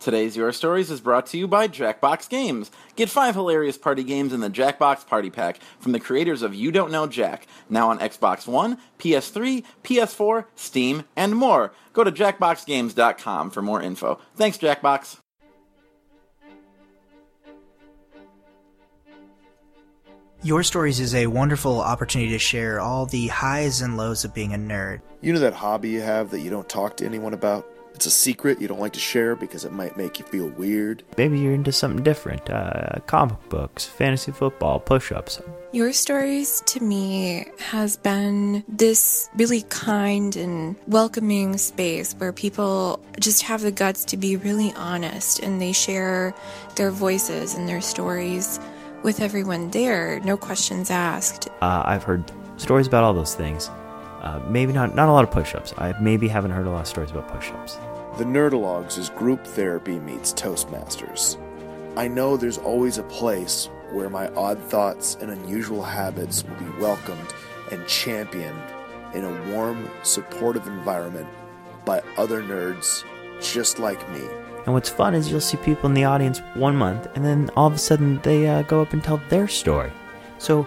Today's Your Stories is brought to you by Jackbox Games. Get five hilarious party games in the Jackbox Party Pack from the creators of You Don't Know Jack, now on Xbox One, PS3, PS4, Steam, and more. Go to jackboxgames.com for more info. Thanks, Jackbox. Your Stories is a wonderful opportunity to share all the highs and lows of being a nerd. You know that hobby you have that you don't talk to anyone about? It's a secret you don't like to share because it might make you feel weird. Maybe you're into something different uh, comic books, fantasy football, push ups. Your Stories to me has been this really kind and welcoming space where people just have the guts to be really honest and they share their voices and their stories with everyone there, no questions asked. Uh, I've heard stories about all those things. Uh, maybe not not a lot of push-ups. I maybe haven't heard a lot of stories about push-ups. The Nerdologues is group therapy meets Toastmasters. I know there's always a place where my odd thoughts and unusual habits will be welcomed and championed in a warm, supportive environment by other nerds just like me. And what's fun is you'll see people in the audience one month, and then all of a sudden they uh, go up and tell their story. So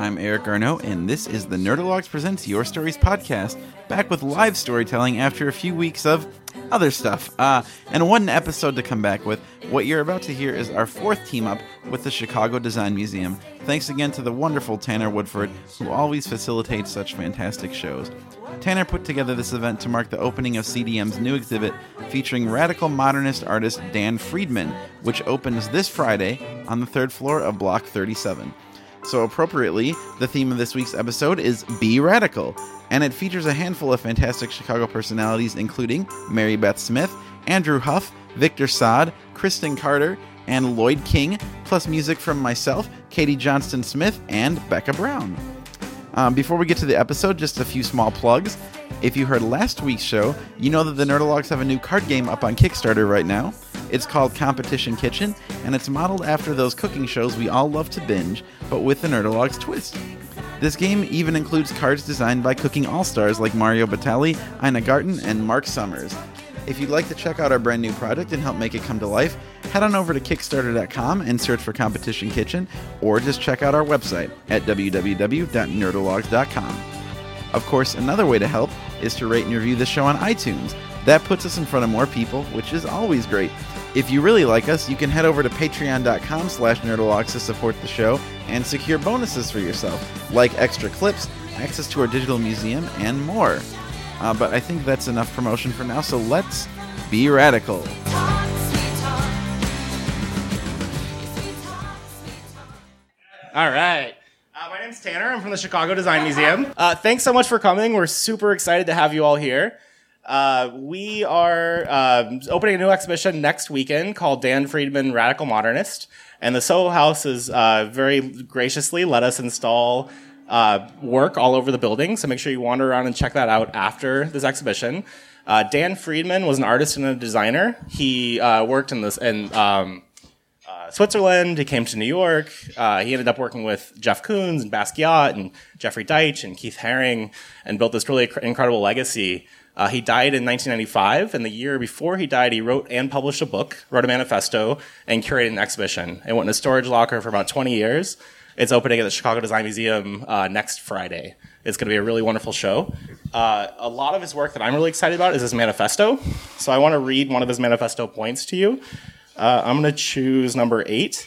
I'm Eric Arnault, and this is the Nerdologues Presents Your Stories podcast, back with live storytelling after a few weeks of other stuff. Uh, and one episode to come back with. What you're about to hear is our fourth team up with the Chicago Design Museum. Thanks again to the wonderful Tanner Woodford, who always facilitates such fantastic shows. Tanner put together this event to mark the opening of CDM's new exhibit featuring radical modernist artist Dan Friedman, which opens this Friday on the third floor of Block 37. So, appropriately, the theme of this week's episode is Be Radical, and it features a handful of fantastic Chicago personalities, including Mary Beth Smith, Andrew Huff, Victor Saad, Christen Carter, and Lloyd King, plus music from myself, Katie Johnston Smith, and Becca Brown. Um, before we get to the episode, just a few small plugs. If you heard last week's show, you know that the Nerdologues have a new card game up on Kickstarter right now. It's called Competition Kitchen, and it's modeled after those cooking shows we all love to binge, but with the Nerdologues twist. This game even includes cards designed by cooking all stars like Mario Batali, Ina Garten, and Mark Summers. If you'd like to check out our brand new project and help make it come to life, head on over to Kickstarter.com and search for Competition Kitchen, or just check out our website at www.nerdologues.com. Of course, another way to help is to rate and review the show on iTunes. That puts us in front of more people, which is always great. If you really like us, you can head over to patreon.com slash nerdologues to support the show and secure bonuses for yourself, like extra clips, access to our digital museum, and more. Uh, but I think that's enough promotion for now, so let's be radical. All right. Uh, my name's Tanner. I'm from the Chicago Design Museum. Uh, thanks so much for coming. We're super excited to have you all here. Uh, we are um, opening a new exhibition next weekend called Dan Friedman Radical Modernist. And the Soho House has uh, very graciously let us install uh, work all over the building. So make sure you wander around and check that out after this exhibition. Uh, Dan Friedman was an artist and a designer. He uh, worked in this in um, uh, Switzerland. He came to New York. Uh, he ended up working with Jeff Koons and Basquiat and Jeffrey Deitch and Keith Haring and built this really cr- incredible legacy. Uh, he died in 1995, and the year before he died, he wrote and published a book, wrote a manifesto, and curated an exhibition. It went in a storage locker for about 20 years. It's opening at the Chicago Design Museum uh, next Friday. It's going to be a really wonderful show. Uh, a lot of his work that I'm really excited about is his manifesto. So I want to read one of his manifesto points to you. Uh, I'm going to choose number eight.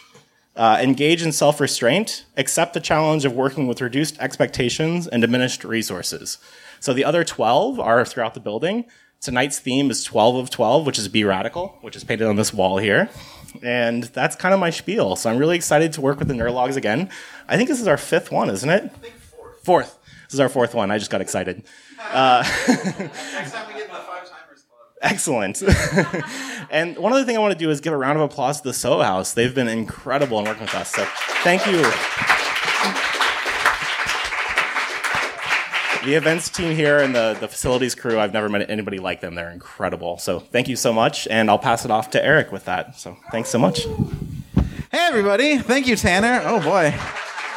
Uh, engage in self restraint, accept the challenge of working with reduced expectations and diminished resources. So the other 12 are throughout the building. Tonight's theme is 12 of 12, which is Be Radical, which is painted on this wall here. And that's kind of my spiel. So I'm really excited to work with the Nerdologues again. I think this is our fifth one, isn't it? fourth. Fourth. This is our fourth one. I just got excited. Uh, Excellent. and one other thing I want to do is give a round of applause to the Soho House. They've been incredible in working with us. So thank you. The events team here and the, the facilities crew, I've never met anybody like them. They're incredible. So thank you so much. And I'll pass it off to Eric with that. So thanks so much. Hey, everybody. Thank you, Tanner. Oh, boy.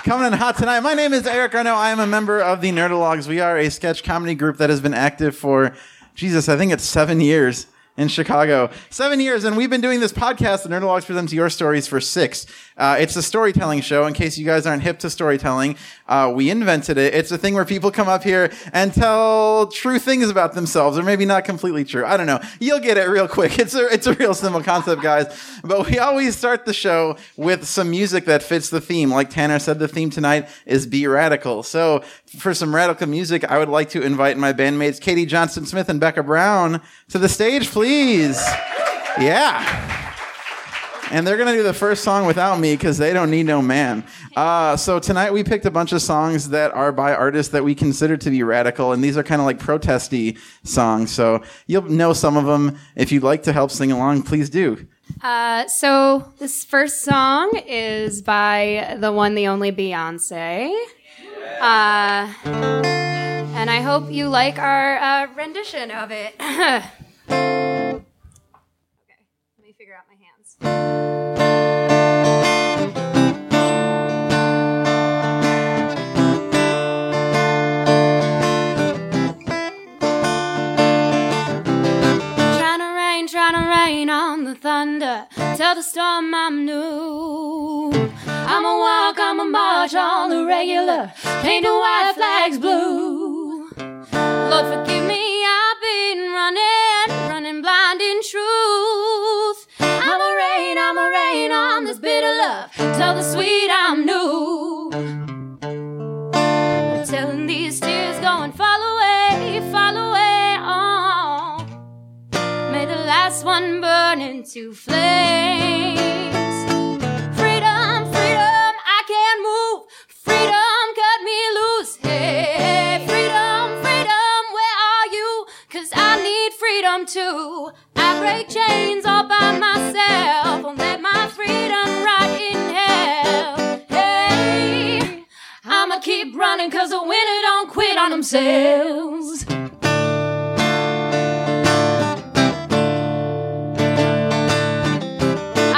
Coming in hot tonight. My name is Eric Arnault. I am a member of the Nerdologues. We are a sketch comedy group that has been active for, Jesus, I think it's seven years in Chicago. Seven years, and we've been doing this podcast, The Nerdologues Presents Your Stories, for six. Uh, it's a storytelling show. In case you guys aren't hip to storytelling, uh, we invented it. It's a thing where people come up here and tell true things about themselves, or maybe not completely true. I don't know. You'll get it real quick. It's a it's a real simple concept, guys. But we always start the show with some music that fits the theme. Like Tanner said, the theme tonight is "Be Radical." So for some radical music, I would like to invite my bandmates Katie Johnson Smith and Becca Brown to the stage, please. Yeah. And they're going to do the first song without me because they don't need no man. Uh, so tonight we picked a bunch of songs that are by artists that we consider to be radical. And these are kind of like protesty songs. So you'll know some of them. If you'd like to help sing along, please do. Uh, so this first song is by the one, the only Beyonce. Uh, and I hope you like our uh, rendition of it. okay, let me figure out my hands. Thunder. Tell the storm I'm new. I'ma walk, I'ma march on the regular. Paint the white flags blue. Lord, forgive me, I've been running, running blind in truth. I'ma rain, I'ma rain on this bitter love. Tell the sweet I'm new. Telling these tears go and fall away, fall away. Oh. May the last one burn into flames. Freedom too. I break chains all by myself. Won't let my freedom rot in hell. Hey, I'ma keep running cause the winner don't quit on themselves.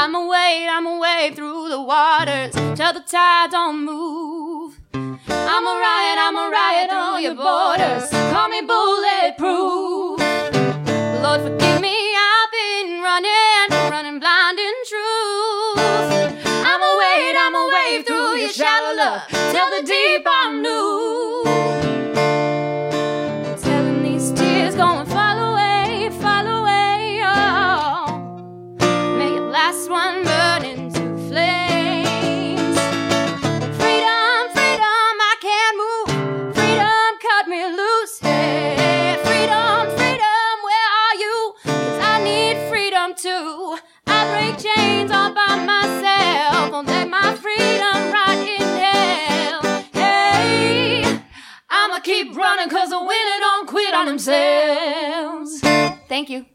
I'm away, I'm away through the waters till the tide don't move. I'm a riot, I'm a riot on your borders. Call me bulletproof. Running 'cause the winner don't quit on themselves. Thank you.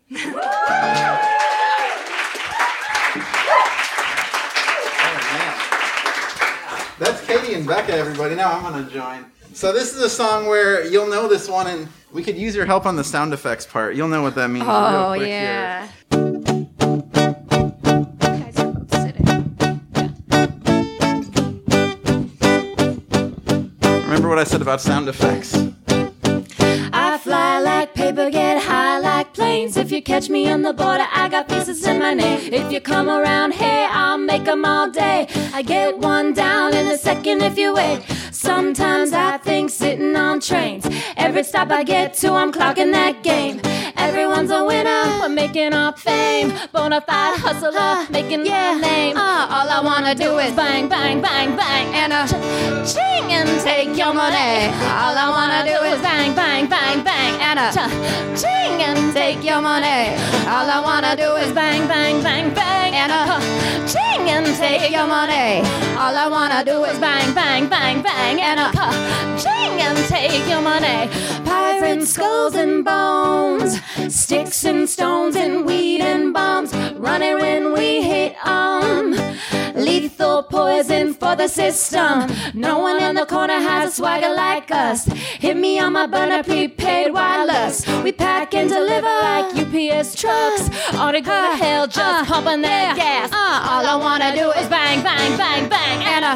That's Katie and Becca, everybody. Now I'm going to join. So this is a song where you'll know this one, and we could use your help on the sound effects part. You'll know what that means. Oh yeah. Here. Guys are both sitting. Remember what I said about sound effects? If you catch me on the border, I got pieces in my name. If you come around here, I'll make 'em all day. I get one down in a second if you wait. Sometimes I think sitting on trains. Every stop I get to, I'm clocking that game. Everyone's a winner, we're making our fame. Bonafide hustler, making yeah name. Uh, all I wanna do is bang, bang, bang, bang, and a ch- ching and take your money. All I wanna do is bang, bang, bang, bang, and a ch- ching and take your money. All I wanna do is bang, bang, bang, bang, and a ching and take your money. All I wanna do is bang, bang, bang, bang, and a ching and take your money. And skulls and bones, sticks and stones and weed and bombs, running when we hit 'em. Lethal poison for the system. No one in the corner has a swagger like us. Hit me on my burner, prepaid wireless. We pack and deliver like UPS trucks. Ought to go to hell just pumping that gas. Uh, all I wanna do is bang, bang, bang, bang, and a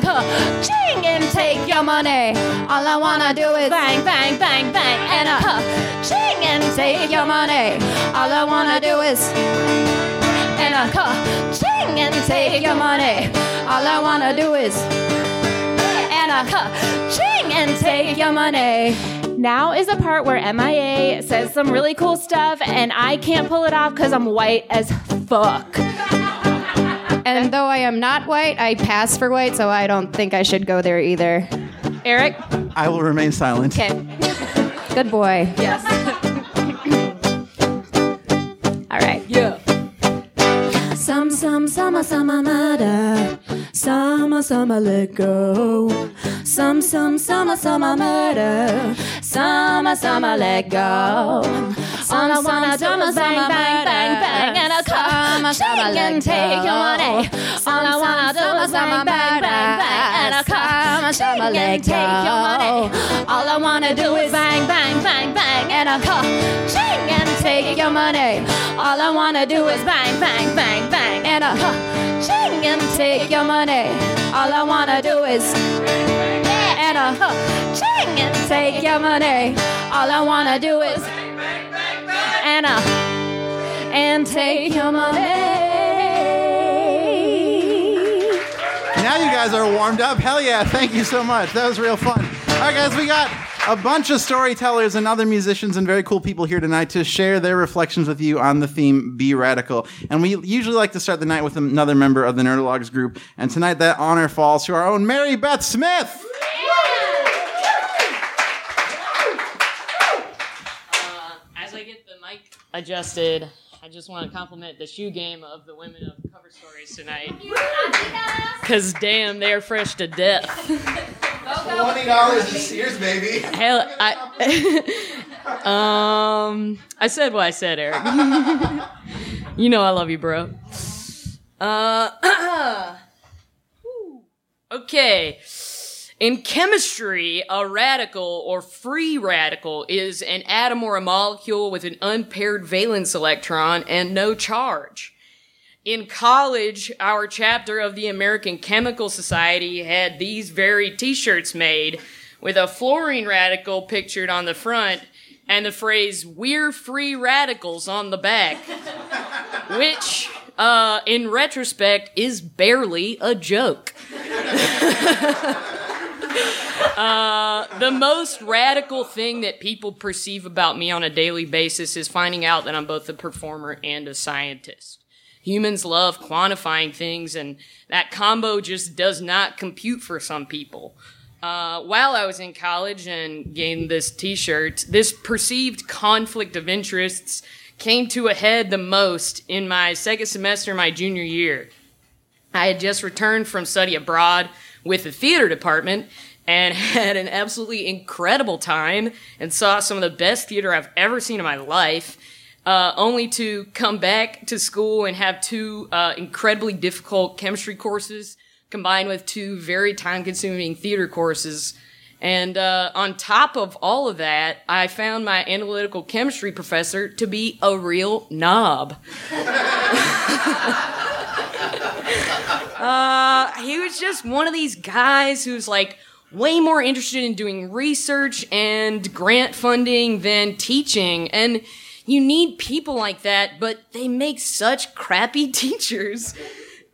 ching and take your money. All I wanna do is bang, bang, bang, bang, and a ching and take your money. All I wanna do is and I a ching and take your money. All I wanna do is and I a ching and take your money. Now is the part where MIA says some really cool stuff, and I can't pull it off because I'm white as fuck. And though I am not white, I pass for white, so I don't think I should go there either. Eric? I will remain silent. Okay. Good boy. Yes. All right. Yeah. Some, some, summer, summer, murder. Summer, summer, let go. Some, some, summer, summer, murder. Summer, summer, let go. All I wanna do is bang, bang, bang, bang, and a car. Shake and take your money. All I wanna do is bang, bang, bang, bang, and a car. Shake and take your money. All I wanna do is bang, bang, bang, bang, and a car. Shake and take your money. All I wanna do is bang, bang, bang, bang, and a car. Shake and take your money. All I wanna do is bang bang and a ching and take your money. All I wanna do is bang bang bang bang and a and take your money. Now you guys are warmed up. Hell yeah. Thank you so much. That was real fun. All right, guys, we got a bunch of storytellers and other musicians and very cool people here tonight to share their reflections with you on the theme Be Radical. And we usually like to start the night with another member of the Nerdologues group. And tonight that honor falls to our own Mary Beth Smith. Uh, as I get the mic adjusted, I just want to compliment the shoe game of the women of stories tonight. Cause damn, they're fresh to death. Twenty dollars at Sears, baby. Hell, I um, I said what I said, Eric. you know I love you, bro. Uh, okay. In chemistry, a radical or free radical is an atom or a molecule with an unpaired valence electron and no charge. In college, our chapter of the American Chemical Society had these very t-shirts made with a fluorine radical pictured on the front and the phrase, we're free radicals on the back. Which, uh, in retrospect, is barely a joke. Uh, the most radical thing that people perceive about me on a daily basis is finding out that I'm both a performer and a scientist. Humans love quantifying things, and that combo just does not compute for some people. Uh, while I was in college and gained this t-shirt, this perceived conflict of interests came to a head the most in my second semester my junior year. I had just returned from study abroad with the theater department and had an absolutely incredible time and saw some of the best theater I've ever seen in my life. Uh, only to come back to school and have two uh, incredibly difficult chemistry courses combined with two very time consuming theater courses. And uh, on top of all of that, I found my analytical chemistry professor to be a real knob. Uh, he was just one of these guys who's like way more interested in doing research and grant funding than teaching. And you need people like that, but they make such crappy teachers.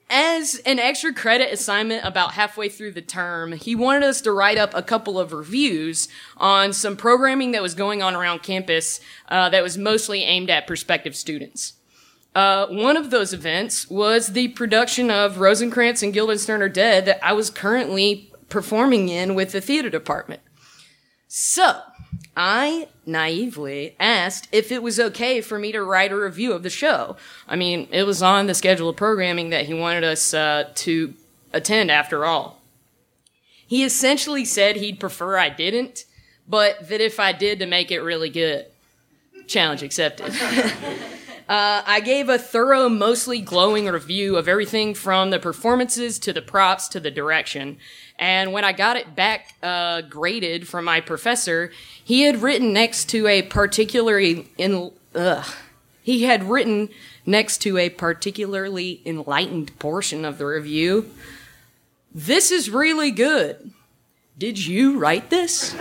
As an extra credit assignment about halfway through the term, he wanted us to write up a couple of reviews on some programming that was going on around campus uh, that was mostly aimed at prospective students. Uh, one of those events was the production of Rosencrantz and Guildenstern are Dead that I was currently performing in with the theater department. So, I naively asked if it was okay for me to write a review of the show. I mean, it was on the schedule of programming that he wanted us uh, to attend after all. He essentially said he'd prefer I didn't, but that if I did to make it really good, challenge accepted. Uh, I gave a thorough, mostly glowing review of everything from the performances to the props to the direction. And when I got it back uh, graded from my professor, he had written next to a particularly in ugh, he had written next to a particularly enlightened portion of the review. This is really good. Did you write this?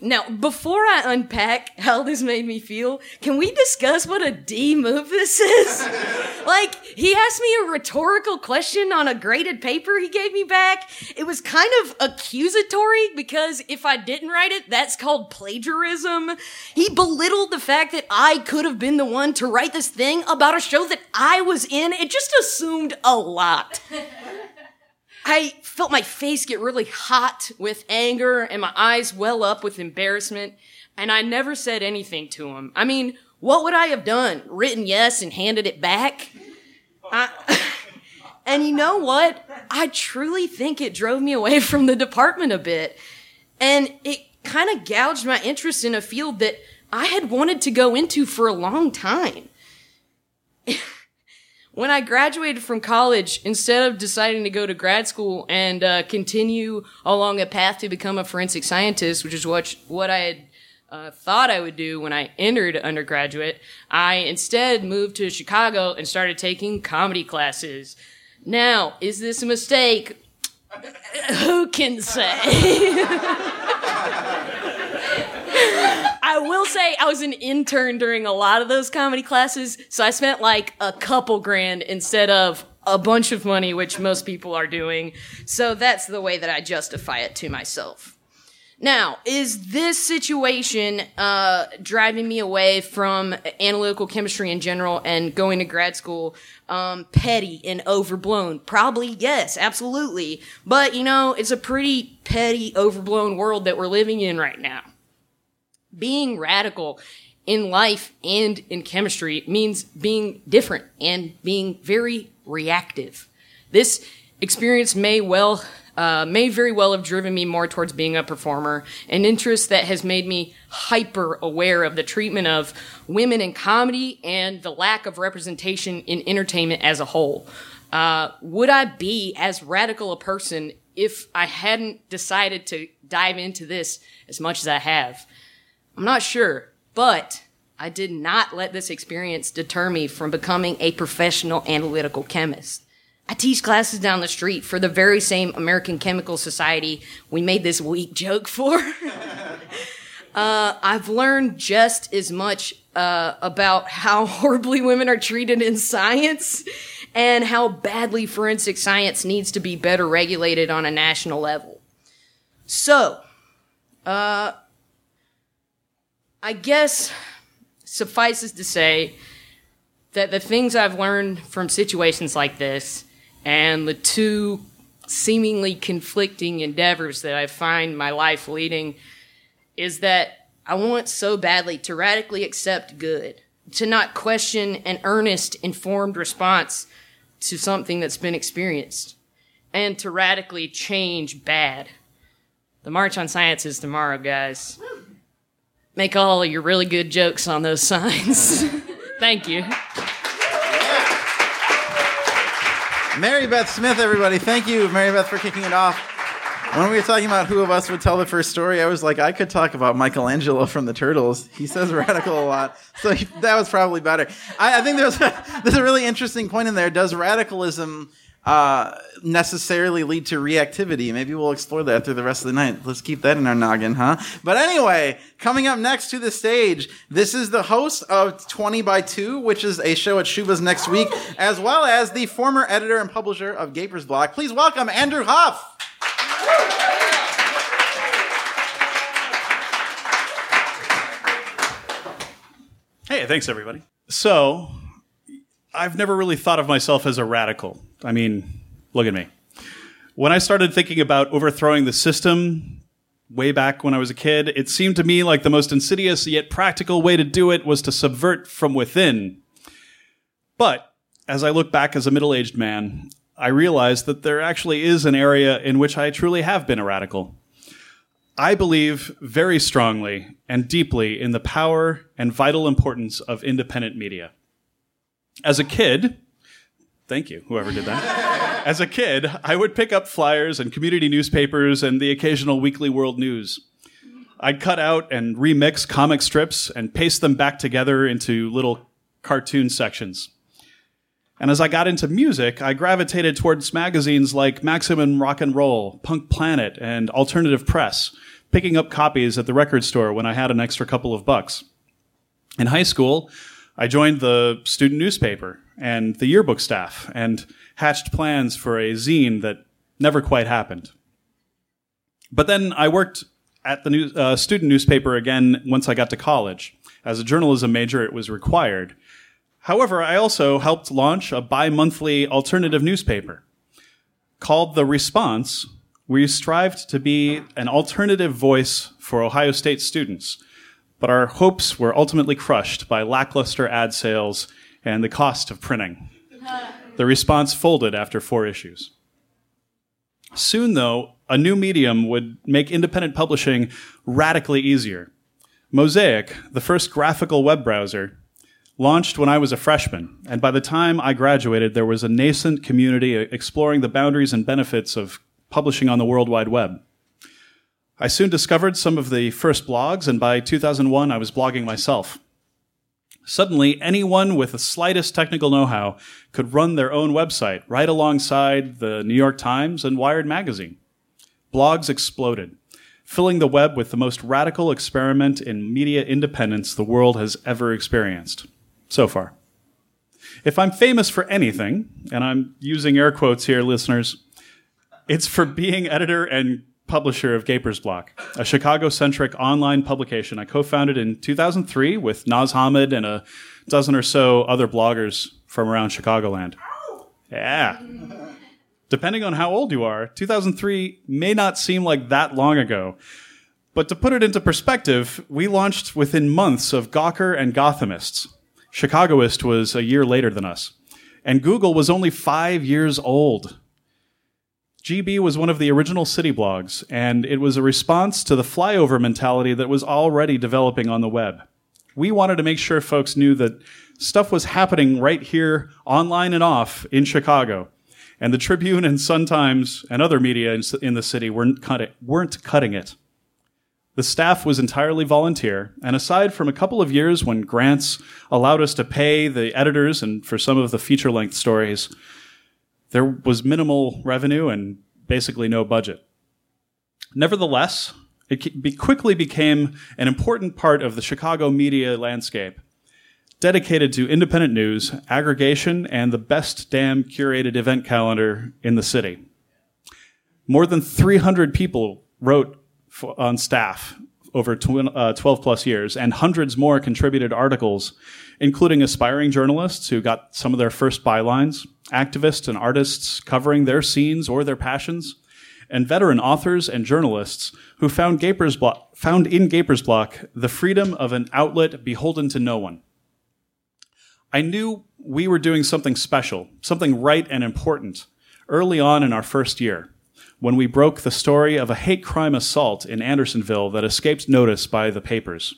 Now, before I unpack how this made me feel, can we discuss what a D move this is? like, he asked me a rhetorical question on a graded paper he gave me back. It was kind of accusatory because if I didn't write it, that's called plagiarism. He belittled the fact that I could have been the one to write this thing about a show that I was in. It just assumed a lot. I felt my face get really hot with anger and my eyes well up with embarrassment, and I never said anything to him. I mean, what would I have done? Written yes and handed it back? And you know what? I truly think it drove me away from the department a bit. And it kind of gouged my interest in a field that I had wanted to go into for a long time. when I graduated from college, instead of deciding to go to grad school and uh, continue along a path to become a forensic scientist, which is what what I had uh, thought I would do when I entered undergraduate, I instead moved to Chicago and started taking comedy classes. Now, is this a mistake? Who can say? I will say I was an intern during a lot of those comedy classes, so I spent like a couple grand instead of a bunch of money, which most people are doing. So that's the way that I justify it to myself. Now, is this situation uh, driving me away from analytical chemistry in general and going to grad school um, petty and overblown? Probably yes, absolutely. But you know, it's a pretty petty, overblown world that we're living in right now being radical in life and in chemistry means being different and being very reactive. This experience may well, uh, may very well have driven me more towards being a performer, an interest that has made me hyper aware of the treatment of women in comedy and the lack of representation in entertainment as a whole. Uh, would I be as radical a person if I hadn't decided to dive into this as much as I have? I'm not sure, but I did not let this experience deter me from becoming a professional analytical chemist. I teach classes down the street for the very same American Chemical Society we made this weak joke for. uh, I've learned just as much uh, about how horribly women are treated in science and how badly forensic science needs to be better regulated on a national level. So, uh, I guess suffices to say that the things I've learned from situations like this and the two seemingly conflicting endeavors that I find my life leading is that I want so badly to radically accept good, to not question an earnest, informed response to something that's been experienced, and to radically change bad. The March on Science is tomorrow, guys. Make all your really good jokes on those signs. Thank you. Mary Beth Smith, everybody. Thank you, Mary Beth, for kicking it off. When we were talking about who of us would tell the first story, I was like, I could talk about Michelangelo from the Turtles. He says radical a lot, so he, that was probably better. I, I think there's a, there's a really interesting point in there. Does radicalism uh, necessarily lead to reactivity? Maybe we'll explore that through the rest of the night. Let's keep that in our noggin, huh? But anyway, coming up next to the stage, this is the host of 20 by 2, which is a show at Shuba's next week, as well as the former editor and publisher of Gapers Block. Please welcome Andrew Huff. Hey, thanks everybody. So, I've never really thought of myself as a radical. I mean, look at me. When I started thinking about overthrowing the system way back when I was a kid, it seemed to me like the most insidious yet practical way to do it was to subvert from within. But as I look back as a middle aged man, I realize that there actually is an area in which I truly have been a radical. I believe very strongly and deeply in the power and vital importance of independent media. As a kid, thank you, whoever did that. As a kid, I would pick up flyers and community newspapers and the occasional weekly world news. I'd cut out and remix comic strips and paste them back together into little cartoon sections. And as I got into music, I gravitated towards magazines like Maximum Rock and Roll, Punk Planet, and Alternative Press, picking up copies at the record store when I had an extra couple of bucks. In high school, I joined the student newspaper and the yearbook staff and hatched plans for a zine that never quite happened. But then I worked at the new, uh, student newspaper again once I got to college. As a journalism major, it was required. However, I also helped launch a bi monthly alternative newspaper. Called The Response, we strived to be an alternative voice for Ohio State students, but our hopes were ultimately crushed by lackluster ad sales and the cost of printing. The response folded after four issues. Soon, though, a new medium would make independent publishing radically easier. Mosaic, the first graphical web browser, launched when I was a freshman, and by the time I graduated, there was a nascent community exploring the boundaries and benefits of publishing on the World Wide Web. I soon discovered some of the first blogs, and by 2001, I was blogging myself. Suddenly, anyone with the slightest technical know how could run their own website right alongside the New York Times and Wired magazine. Blogs exploded, filling the web with the most radical experiment in media independence the world has ever experienced so far. If I'm famous for anything, and I'm using air quotes here, listeners, it's for being editor and publisher of Gapers Block, a Chicago centric online publication I co founded in 2003 with Naz Hamid and a dozen or so other bloggers from around Chicagoland. Yeah. Depending on how old you are, 2003 may not seem like that long ago. But to put it into perspective, we launched within months of Gawker and Gothamists, Chicagoist was a year later than us. And Google was only five years old. GB was one of the original city blogs, and it was a response to the flyover mentality that was already developing on the web. We wanted to make sure folks knew that stuff was happening right here, online and off, in Chicago. And the Tribune and Sun Times and other media in the city weren't, cut weren't cutting it. The staff was entirely volunteer, and aside from a couple of years when grants allowed us to pay the editors and for some of the feature length stories, there was minimal revenue and basically no budget. Nevertheless, it quickly became an important part of the Chicago media landscape, dedicated to independent news, aggregation, and the best damn curated event calendar in the city. More than 300 people wrote on staff over tw- uh, 12 plus years, and hundreds more contributed articles, including aspiring journalists who got some of their first bylines, activists and artists covering their scenes or their passions, and veteran authors and journalists who found, Gapers Block, found in Gapers Block the freedom of an outlet beholden to no one. I knew we were doing something special, something right and important, early on in our first year when we broke the story of a hate crime assault in Andersonville that escaped notice by the papers.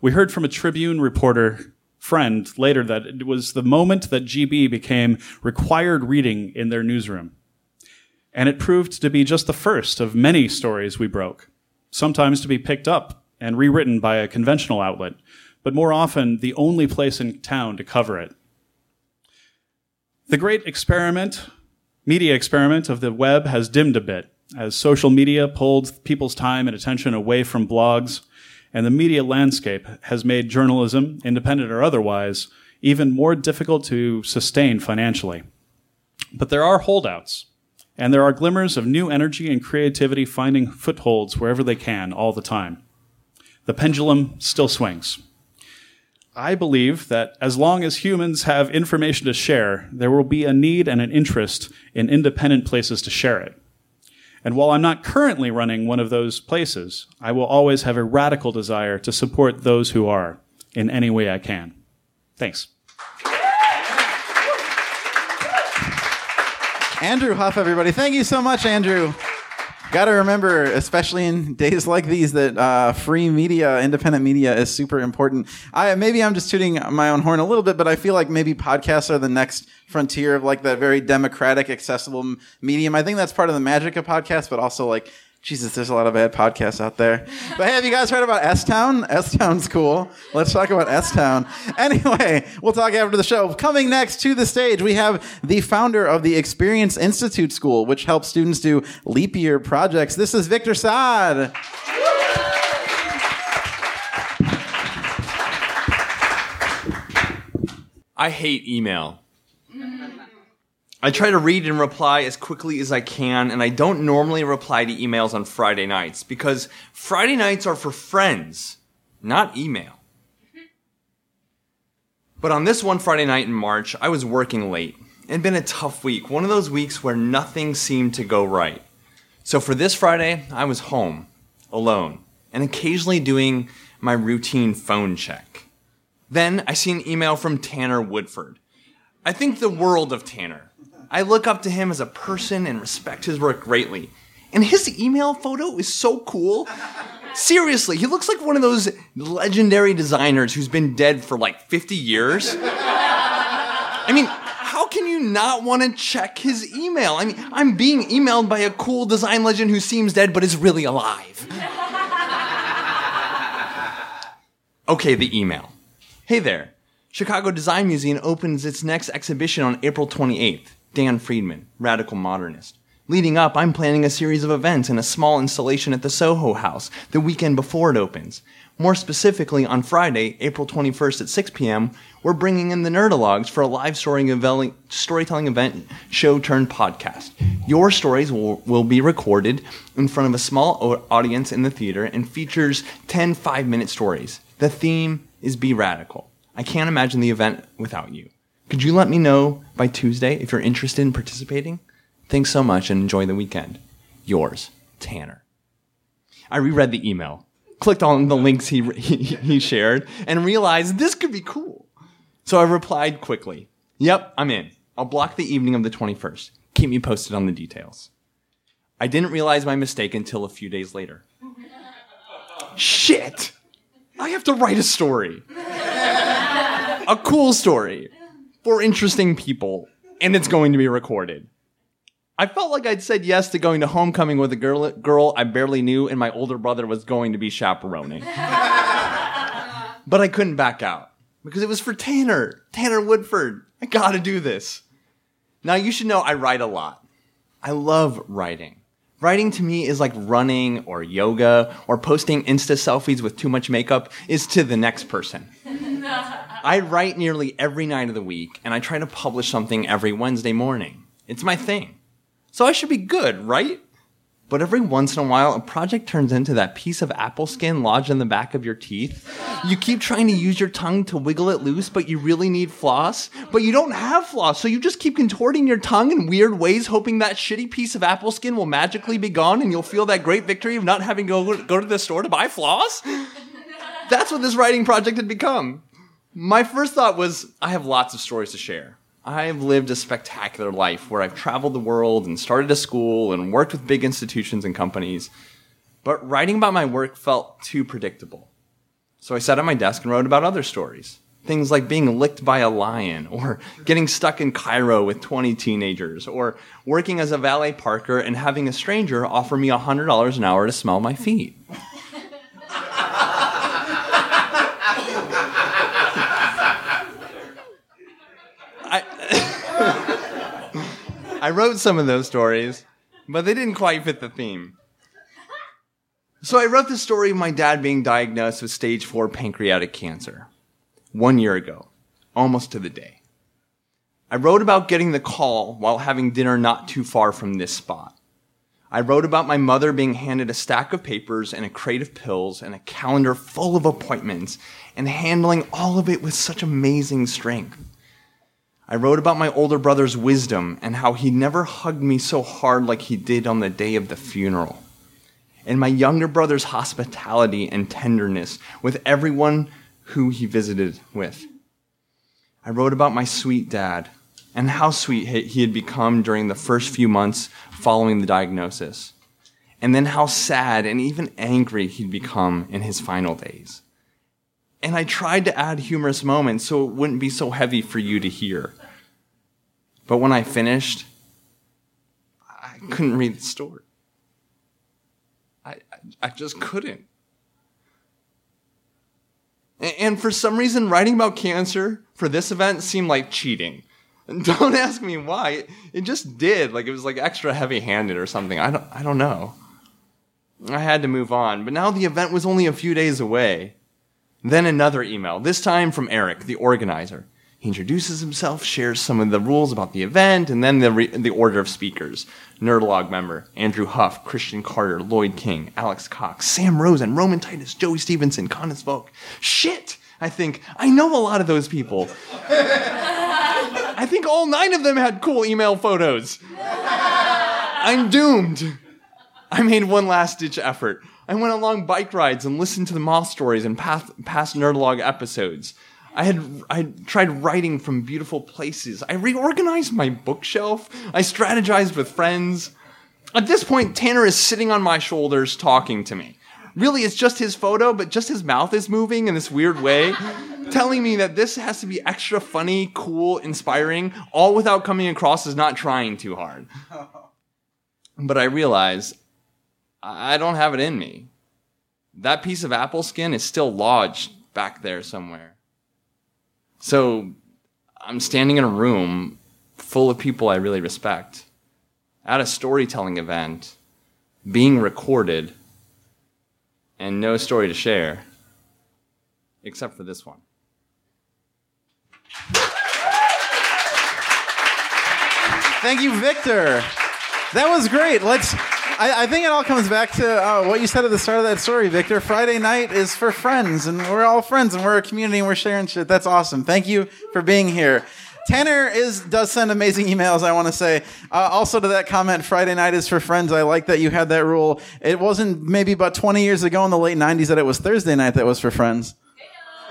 We heard from a Tribune reporter friend later that it was the moment that GB became required reading in their newsroom. And it proved to be just the first of many stories we broke, sometimes to be picked up and rewritten by a conventional outlet, but more often the only place in town to cover it. The great experiment media experiment of the web has dimmed a bit as social media pulled people's time and attention away from blogs, and the media landscape has made journalism, independent or otherwise, even more difficult to sustain financially. But there are holdouts, and there are glimmers of new energy and creativity finding footholds wherever they can all the time. The pendulum still swings. I believe that as long as humans have information to share, there will be a need and an interest in independent places to share it. And while I'm not currently running one of those places, I will always have a radical desire to support those who are in any way I can. Thanks. Andrew Huff, everybody. Thank you so much, Andrew. Got to remember, especially in days like these, that uh, free media, independent media, is super important. I maybe I'm just tooting my own horn a little bit, but I feel like maybe podcasts are the next frontier of like that very democratic, accessible medium. I think that's part of the magic of podcasts, but also like. Jesus, there's a lot of bad podcasts out there. But hey, have you guys heard about S Town? S Town's cool. Let's talk about S Town. Anyway, we'll talk after the show. Coming next to the stage, we have the founder of the Experience Institute School, which helps students do leap year projects. This is Victor Saad. I hate email. I try to read and reply as quickly as I can, and I don't normally reply to emails on Friday nights because Friday nights are for friends, not email. But on this one Friday night in March, I was working late. It had been a tough week, one of those weeks where nothing seemed to go right. So for this Friday, I was home, alone, and occasionally doing my routine phone check. Then I see an email from Tanner Woodford. I think the world of Tanner. I look up to him as a person and respect his work greatly. And his email photo is so cool. Seriously, he looks like one of those legendary designers who's been dead for like 50 years. I mean, how can you not want to check his email? I mean, I'm being emailed by a cool design legend who seems dead but is really alive. Okay, the email. Hey there. Chicago Design Museum opens its next exhibition on April 28th. Dan Friedman, radical modernist. Leading up, I'm planning a series of events and a small installation at the Soho House the weekend before it opens. More specifically, on Friday, April 21st at 6 p.m., we're bringing in the Nerdologues for a live storytelling event show turned podcast. Your stories will, will be recorded in front of a small audience in the theater and features 10 five minute stories. The theme is Be Radical. I can't imagine the event without you. Could you let me know by Tuesday if you're interested in participating? Thanks so much and enjoy the weekend. Yours, Tanner. I reread the email, clicked on the links he, he, he shared, and realized this could be cool. So I replied quickly Yep, I'm in. I'll block the evening of the 21st. Keep me posted on the details. I didn't realize my mistake until a few days later. Shit! I have to write a story. a cool story for interesting people, and it's going to be recorded. I felt like I'd said yes to going to homecoming with a girl, girl I barely knew, and my older brother was going to be chaperoning. but I couldn't back out because it was for Tanner, Tanner Woodford. I gotta do this. Now, you should know I write a lot. I love writing. Writing to me is like running or yoga or posting Insta selfies with too much makeup is to the next person. I write nearly every night of the week and I try to publish something every Wednesday morning. It's my thing. So I should be good, right? But every once in a while, a project turns into that piece of apple skin lodged in the back of your teeth. You keep trying to use your tongue to wiggle it loose, but you really need floss. But you don't have floss, so you just keep contorting your tongue in weird ways, hoping that shitty piece of apple skin will magically be gone and you'll feel that great victory of not having to go, to the store to buy floss. That's what this writing project had become. My first thought was I have lots of stories to share. I've lived a spectacular life where I've traveled the world and started a school and worked with big institutions and companies. But writing about my work felt too predictable. So I sat at my desk and wrote about other stories. Things like being licked by a lion, or getting stuck in Cairo with 20 teenagers, or working as a valet parker and having a stranger offer me $100 an hour to smell my feet. I wrote some of those stories, but they didn't quite fit the theme. So I wrote the story of my dad being diagnosed with stage four pancreatic cancer one year ago, almost to the day. I wrote about getting the call while having dinner not too far from this spot. I wrote about my mother being handed a stack of papers and a crate of pills and a calendar full of appointments and handling all of it with such amazing strength. I wrote about my older brother's wisdom and how he never hugged me so hard like he did on the day of the funeral. And my younger brother's hospitality and tenderness with everyone who he visited with. I wrote about my sweet dad, and how sweet he had become during the first few months following the diagnosis, and then how sad and even angry he'd become in his final days. And I tried to add humorous moments so it wouldn't be so heavy for you to hear. But when I finished, I couldn't read the story. I, I, just couldn't. And for some reason, writing about cancer for this event seemed like cheating. Don't ask me why. It, it just did. Like it was like extra heavy handed or something. I don't, I don't know. I had to move on. But now the event was only a few days away. Then another email, this time from Eric, the organizer. He introduces himself, shares some of the rules about the event, and then the, re- the order of speakers. Nerdologues member, Andrew Huff, Christen Carter, Lloyd King, Alex Cox, Sam Rosen, Roman Titus, Joey Stevenson, Connis Volk. Shit! I think, I know a lot of those people. I think all nine of them had cool email photos. I'm doomed. I made one last ditch effort. I went on long bike rides and listened to the moth stories and past, past Nerdologues episodes. I had I had tried writing from beautiful places. I reorganized my bookshelf. I strategized with friends. At this point, Tanner is sitting on my shoulders talking to me. Really, it's just his photo, but just his mouth is moving in this weird way, telling me that this has to be extra funny, cool, inspiring, all without coming across as not trying too hard. But I realize I don't have it in me. That piece of apple skin is still lodged back there somewhere. So I'm standing in a room full of people I really respect at a storytelling event, being recorded, and no story to share, except for this one. Thank you, Victor. That was great. Let's. I, I think it all comes back to uh, what you said at the start of that story, Victor. Friday night is for friends, and we're all friends, and we're a community, and we're sharing shit. That's awesome. Thank you for being here. Tanner is does send amazing emails. I want to say uh, also to that comment. Friday night is for friends. I like that you had that rule. It wasn't maybe about twenty years ago in the late '90s that it was Thursday night that was for friends.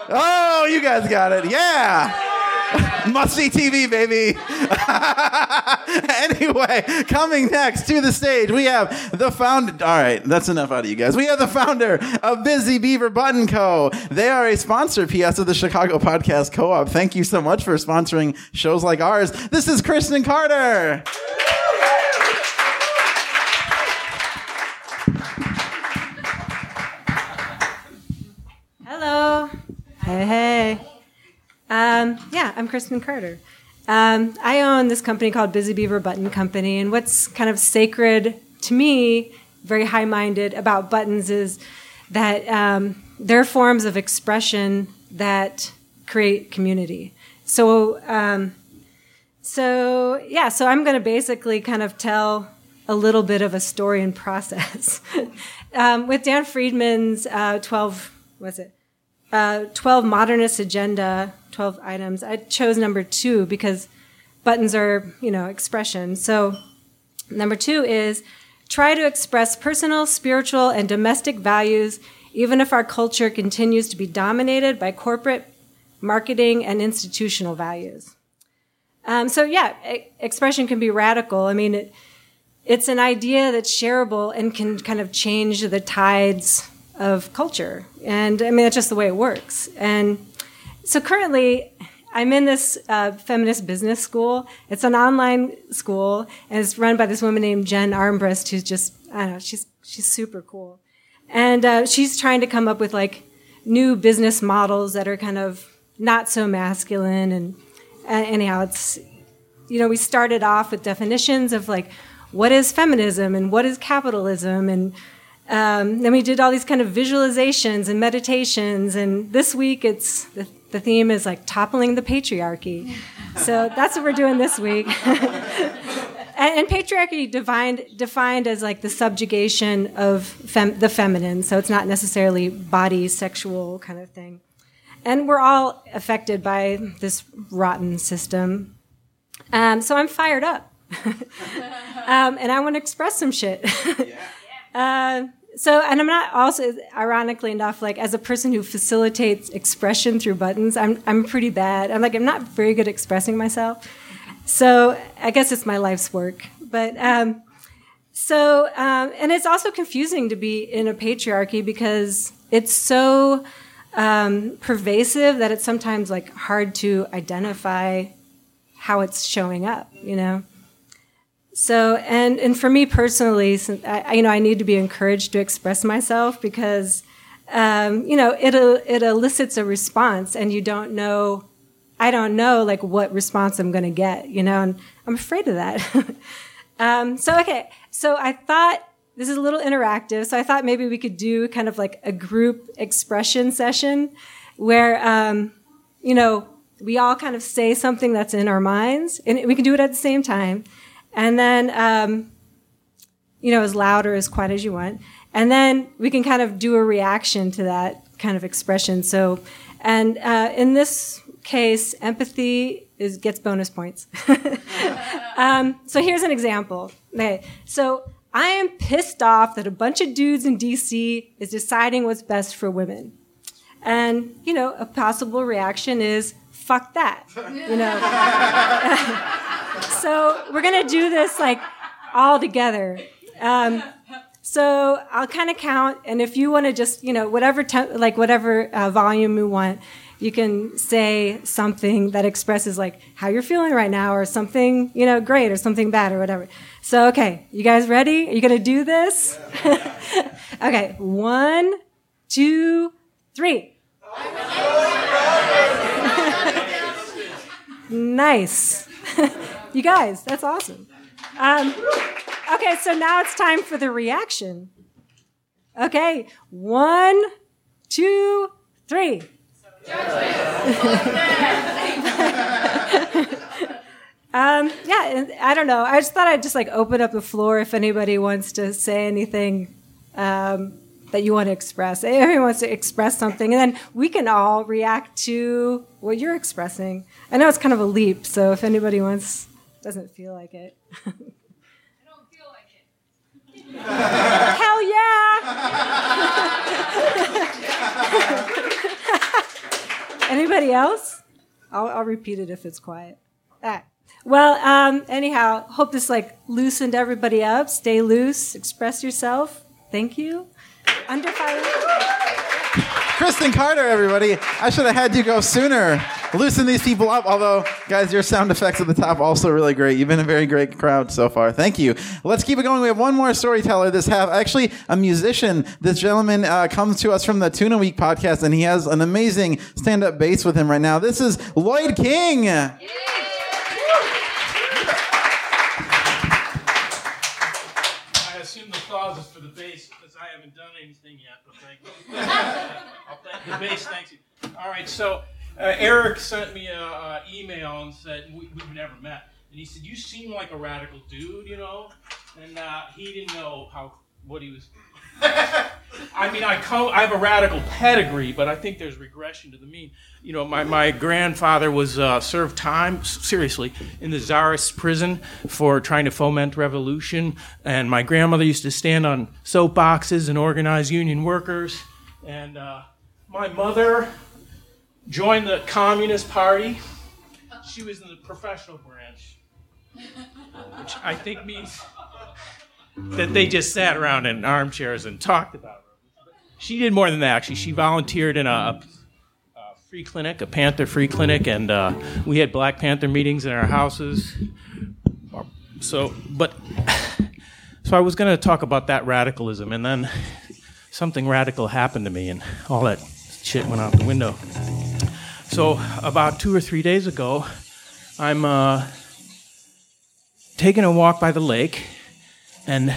Oh, you guys got it. Yeah. Must see TV, baby. anyway, coming next to the stage, we have the founder. All right, that's enough out of you guys. We have the founder of Busy Beaver Button Co. They are a sponsor, PS, of the Chicago Podcast Co op. Thank you so much for sponsoring shows like ours. This is Christen Carter. Hello. Hey, hey. Um, yeah, I'm Christen Carter. Um, I own this company called Busy Beaver Button Company, and what's kind of sacred to me, very high minded about buttons, is that um, they're forms of expression that create community. So, um, so yeah, so I'm going to basically kind of tell a little bit of a story and process. um, with Dan Friedman's uh, 12, was it? Uh, 12 modernist agenda, 12 items. I chose number two because buttons are, you know, expression. So number two is try to express personal, spiritual, and domestic values, even if our culture continues to be dominated by corporate marketing and institutional values. Um, so yeah, e- expression can be radical. I mean, it, it's an idea that's shareable and can kind of change the tides of culture. And I mean, that's just the way it works. And so currently, I'm in this uh, feminist business school. It's an online school, and it's run by this woman named Jen Armbrust, who's just, I don't know, she's, she's super cool. And uh, she's trying to come up with like new business models that are kind of not so masculine. And uh, anyhow, it's, you know, we started off with definitions of like, what is feminism and what is capitalism and um, then we did all these kind of visualizations and meditations and this week it's the, the theme is like toppling the patriarchy. So that's what we're doing this week. And, patriarchy defined defined as like the subjugation of fem, the feminine. So it's not necessarily body sexual kind of thing. And we're all affected by this rotten system. Um, so i'm fired up. Um, and i want to express some shit. Uh, so, and I'm not also, ironically enough, like as a person who facilitates expression through buttons, I'm I'm pretty bad. I'm like I'm not very good at expressing myself. so I guess it's my life's work. But um, so, um, and it's also confusing to be in a patriarchy because it's so um, pervasive that it's sometimes like hard to identify how it's showing up, you know? So, and, and for me personally, I, you know, I need to be encouraged to express myself because, um, you know, it, it elicits a response and you don't know, I don't know like what response I'm going to get, you know, and I'm afraid of that. um, so, okay. So I thought this is a little interactive. So I thought maybe we could do kind of like a group expression session where, um, you know, we all kind of say something that's in our minds and we can do it at the same time. And then, um, you know, as loud or as quiet as you want. And then we can kind of do a reaction to that kind of expression. So, and uh, in this case, empathy is, gets bonus points. um, so here's an example. Okay, so I am pissed off that a bunch of dudes in DC is deciding what's best for women. And, you know, a possible reaction is, fuck that. You know? so we're going to do this like all together. Um, so I'll kind of count, and if you want to just, you know, whatever, te- like whatever uh, volume you want, you can say something that expresses like how you're feeling right now, or something, you know, great, or something bad, or whatever. So, okay, you guys ready? Are you to do this? okay, one, two, three. nice. you guys, that's awesome. Um, okay, so now it's time for the reaction. Okay, one, two, three. um, yeah, I don't know. I just thought I'd just like open up the floor if anybody wants to say anything um, that you want to express. Everyone wants to express something, and then we can all react to what you're expressing. I know it's kind of a leap, so if anybody wants, doesn't feel like it. I don't feel like it. Hell yeah! Anybody else? I'll, I'll, repeat it if it's quiet. All right. Well, um, anyhow, hope this like loosened everybody up. Stay loose. Express yourself. Thank you. Under fire. Christen Carter, everybody. I should have had you go sooner. Loosen these people up. Although, guys, your sound effects at the top also really great. You've been a very great crowd so far. Thank you. Let's keep it going. We have one more storyteller this half. Actually, a musician. This gentleman uh, comes to us from the Tuna Week podcast, and he has an amazing stand-up bass with him right now. This is Lloyd King. Yeah. I assume the applause is for the bass because I haven't done anything yet. But thank you. I'll thank the bass. Thank you. All right, so Eric sent me an email and said we, have never met, and he said you seem like a radical dude, you know, and uh, he didn't know how what he was. I mean, I come, I have a radical pedigree, but I think there's regression to the mean. You know, my, my grandfather was uh, served time seriously in the czarist prison for trying to foment revolution, and my grandmother used to stand on soapboxes and organize union workers, and uh, my mother joined the Communist Party. She was in the professional branch, which I think means that they just sat around in armchairs and talked about her. She did more than that, actually. She volunteered in a, a free clinic, a Panther free clinic, and uh, we had Black Panther meetings in our houses. So, but, so I was going to talk about that radicalism, and then something radical happened to me, and all that shit went out the window. So about two or three days ago, I'm uh, taking a walk by the lake, and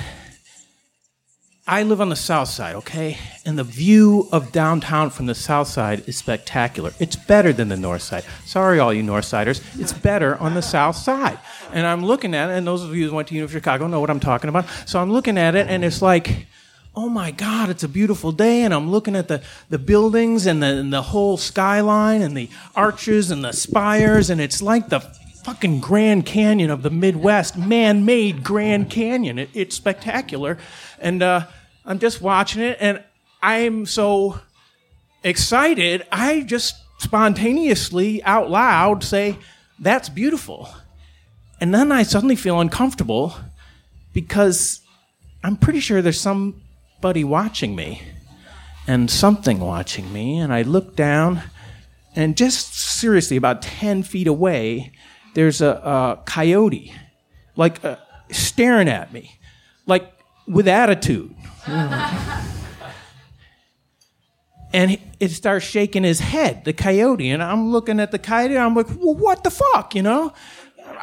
I live on the south side, okay? And the view of downtown from the south side is spectacular. It's better than the north side. Sorry, all you north siders. It's better on the south side. And I'm looking at it, and those of you who went to University of Chicago know what I'm talking about. So I'm looking at it, and it's like, oh my God, it's a beautiful day. And I'm looking at the, the buildings and the, and the whole skyline and the arches and the spires. And it's like the fucking Grand Canyon of the Midwest, man made Grand Canyon. It, it's spectacular. And uh, I'm just watching it and I'm so excited. I just spontaneously out loud say, that's beautiful. And then I suddenly feel uncomfortable because I'm pretty sure there's somebody watching me and something watching me. And I look down, and just seriously, about 10 feet away, there's a, a coyote, like uh, staring at me, like with attitude. and it starts shaking his head, the coyote. And I'm looking at the coyote, and I'm like, well, what the fuck, you know?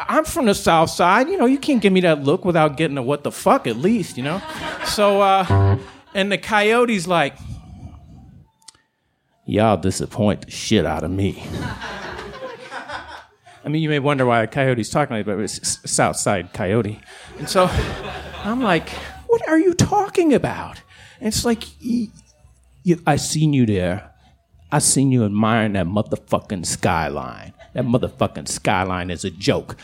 I'm from the south side, you know, you can't give me that look without getting a what the fuck at least, you know? So, uh, and the coyote's like, y'all disappoint the shit out of me. I mean, you may wonder why a coyote's talking like that, but it's south side coyote. And so I'm like, what are you talking about? And it's like, I seen you there. I seen you admiring that motherfucking skyline. That motherfucking skyline is a joke.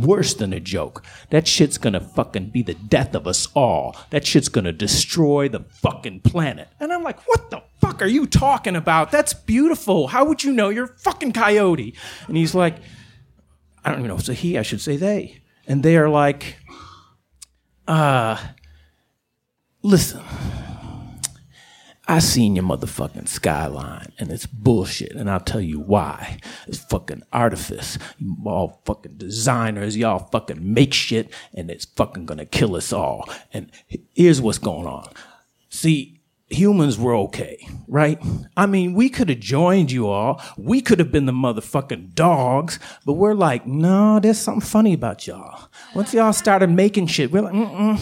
Worse than a joke. That shit's gonna fucking be the death of us all. That shit's gonna destroy the fucking planet. And I'm like, what the fuck are you talking about? That's beautiful. How would you know? You're fucking coyote. And he's like, I don't even know if it's a he, I should say they. And they are like, uh, listen, I seen your motherfucking skyline and it's bullshit, and I'll tell you why. It's fucking artifice. You all fucking designers, y'all fucking make shit, and it's fucking gonna kill us all. And here's what's going on. See, humans were okay, right? I mean, we could have joined you all. We could have been the motherfucking dogs, but we're like, no, there's something funny about y'all. Once y'all started making shit, we're like, mm-mm.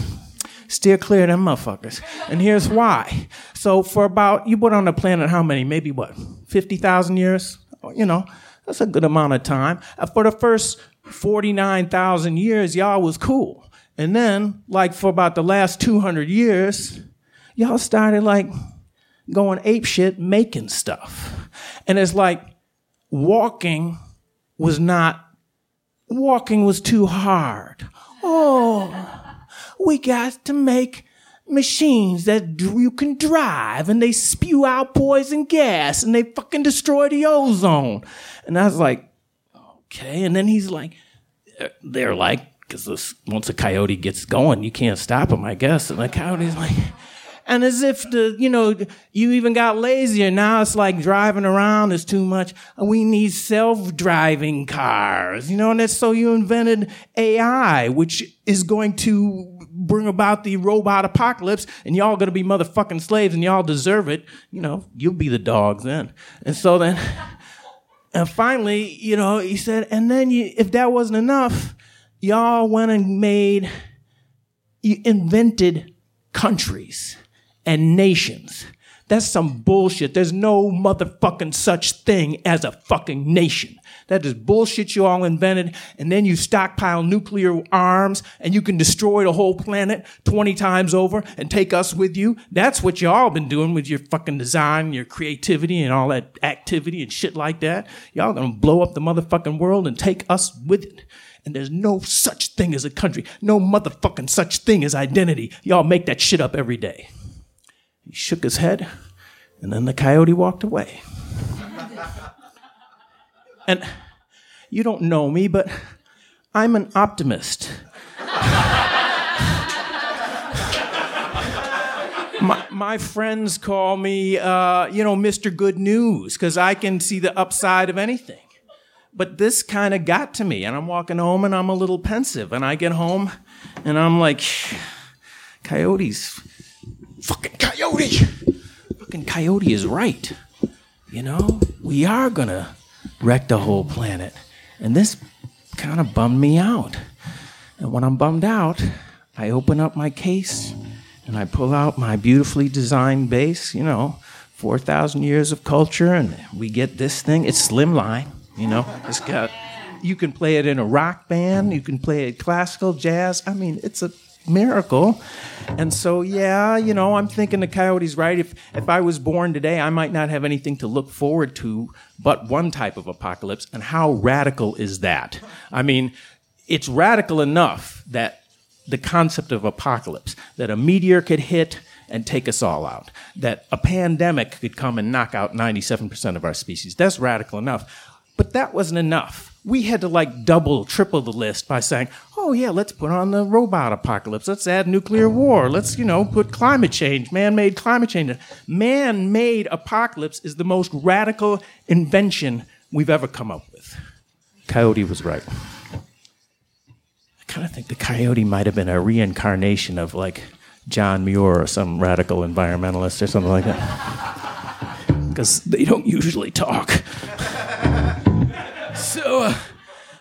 Steer clear of them motherfuckers. And here's why. So for about, you put on the planet how many? Maybe what? 50,000 years? You know, that's a good amount of time. Uh, For the first 49,000 years, y'all was cool. And then, like for about the last 200 years, y'all started like going ape shit, making stuff. And it's like walking was not, walking was too hard. Oh, we got to make machines that you can drive and they spew out poison gas and they fucking destroy the ozone. And I was like, okay. And then he's like, they're like, because once a coyote gets going, you can't stop him, I guess. And the coyote's like, and as if the, you know, you even got lazier. Now it's like driving around is too much. We need self-driving cars, you know, and that's so you invented AI, which is going to bring about the robot apocalypse, and y'all gonna be motherfucking slaves, and y'all deserve it. You know, you'll be the dogs then. And so then, and finally, you know, he said, and then you, if that wasn't enough, y'all went and made, you invented countries and nations. That's some bullshit. There's no motherfucking such thing as a fucking nation. That is bullshit you all invented, and then you stockpile nuclear arms and you can destroy the whole planet 20 times over and take us with you. That's what y'all been doing with your fucking design, your creativity, and all that activity and shit like that. Y'all gonna blow up the motherfucking world and take us with it. And there's no such thing as a country, no motherfucking such thing as identity. Y'all make that shit up every day. He shook his head, and then the coyote walked away. and you don't know me, but I'm an optimist. my, my friends call me, uh, you know, Mr. Good News, because I can see the upside of anything. But this kind of got to me, and I'm walking home and I'm a little pensive. And I get home and I'm like, coyotes, fucking coyote, fucking coyote is right. You know, we are gonna wreck the whole planet. And this kind of bummed me out. And when I'm bummed out, I open up my case and I pull out my beautifully designed bass, you know, 4,000 years of culture, and we get this thing. It's slimline, you know, it's got, you can play it in a rock band, you can play it classical, jazz. I mean, it's a miracle. And so, yeah, you know, I'm thinking the coyote's right. If, if I was born today, I might not have anything to look forward to but one type of apocalypse. And how radical is that? I mean, it's radical enough that the concept of apocalypse, that a meteor could hit and take us all out, that a pandemic could come and knock out 97% of our species. That's radical enough. But that wasn't enough. We had to like double, triple the list by saying, "Oh yeah, let's put on the robot apocalypse. Let's add nuclear war. Let's you know put climate change, man-made climate change. Man-made apocalypse is the most radical invention we've ever come up with." Coyote was right. I kind of think the coyote might have been a reincarnation of like John Muir or some radical environmentalist or something like that. Because they don't usually talk. so uh,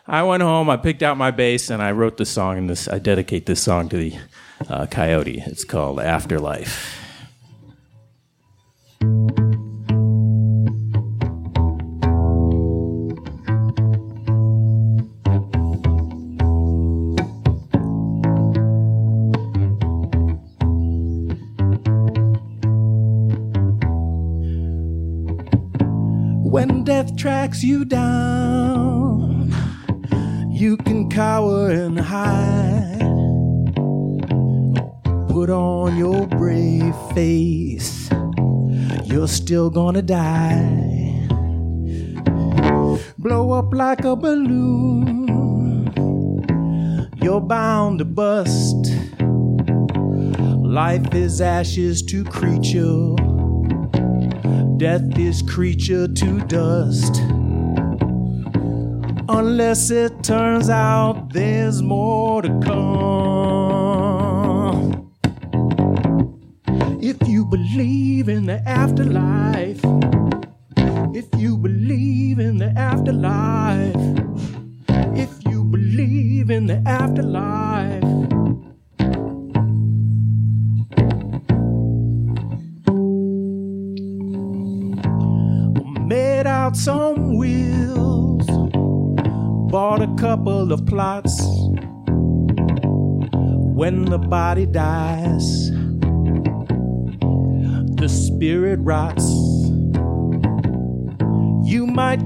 I went home, I picked out my bass, and I wrote the song, and this I dedicate this song to the uh, coyote. It's called Afterlife. When death tracks you down, you can cower and hide. Put on your brave face, you're still gonna die. Blow up like a balloon, you're bound to bust. Life is ashes to creature death is creature to dust. Unless it turns out there's more to come. If you believe in the afterlife,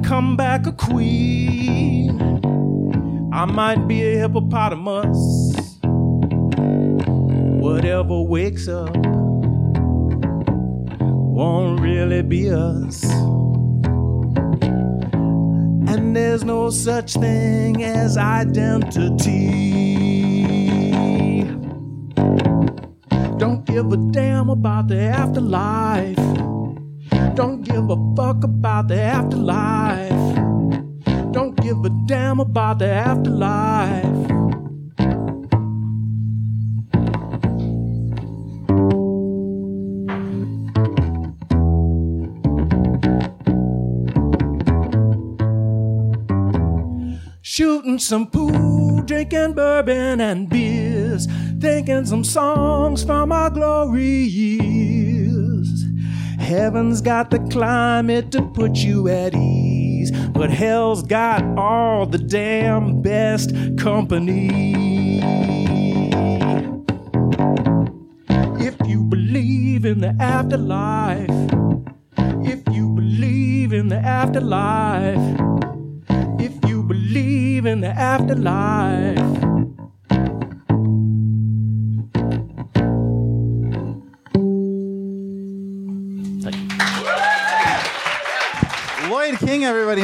come back a queen, I might be a hippopotamus. Whatever wakes up won't really be us. And there's no such thing as identity. Don't give a damn about the afterlife. Give a fuck about the afterlife. Don't give a damn about the afterlife. Shooting some pool, drinking bourbon and beers, thinking some songs from our glory years. Heaven's got the climate to put you at ease, but hell's got all the damn best company. If you believe in the afterlife, if you believe in the afterlife, if you believe in the afterlife.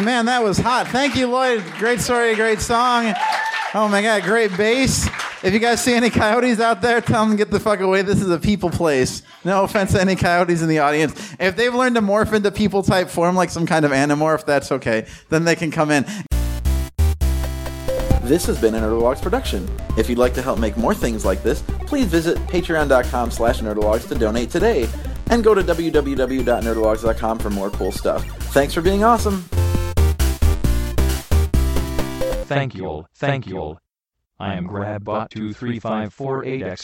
Man, that was hot. Thank you, Lloyd. Great story, great song. Oh my God, great bass. If you guys see any coyotes out there, tell them to get the fuck away. This is a people place. No offense to any coyotes in the audience. If they've learned to morph into people type form like some kind of animorph, that's okay. Then they can come in. This has been an Nerdologues production. If you'd like to help make more things like this, please visit patreon.com slash nerdologues to donate today. And go to www.nerdologues.com for more cool stuff. Thanks for being awesome. Thank you all. Thank you all. I am GrabBot23548X.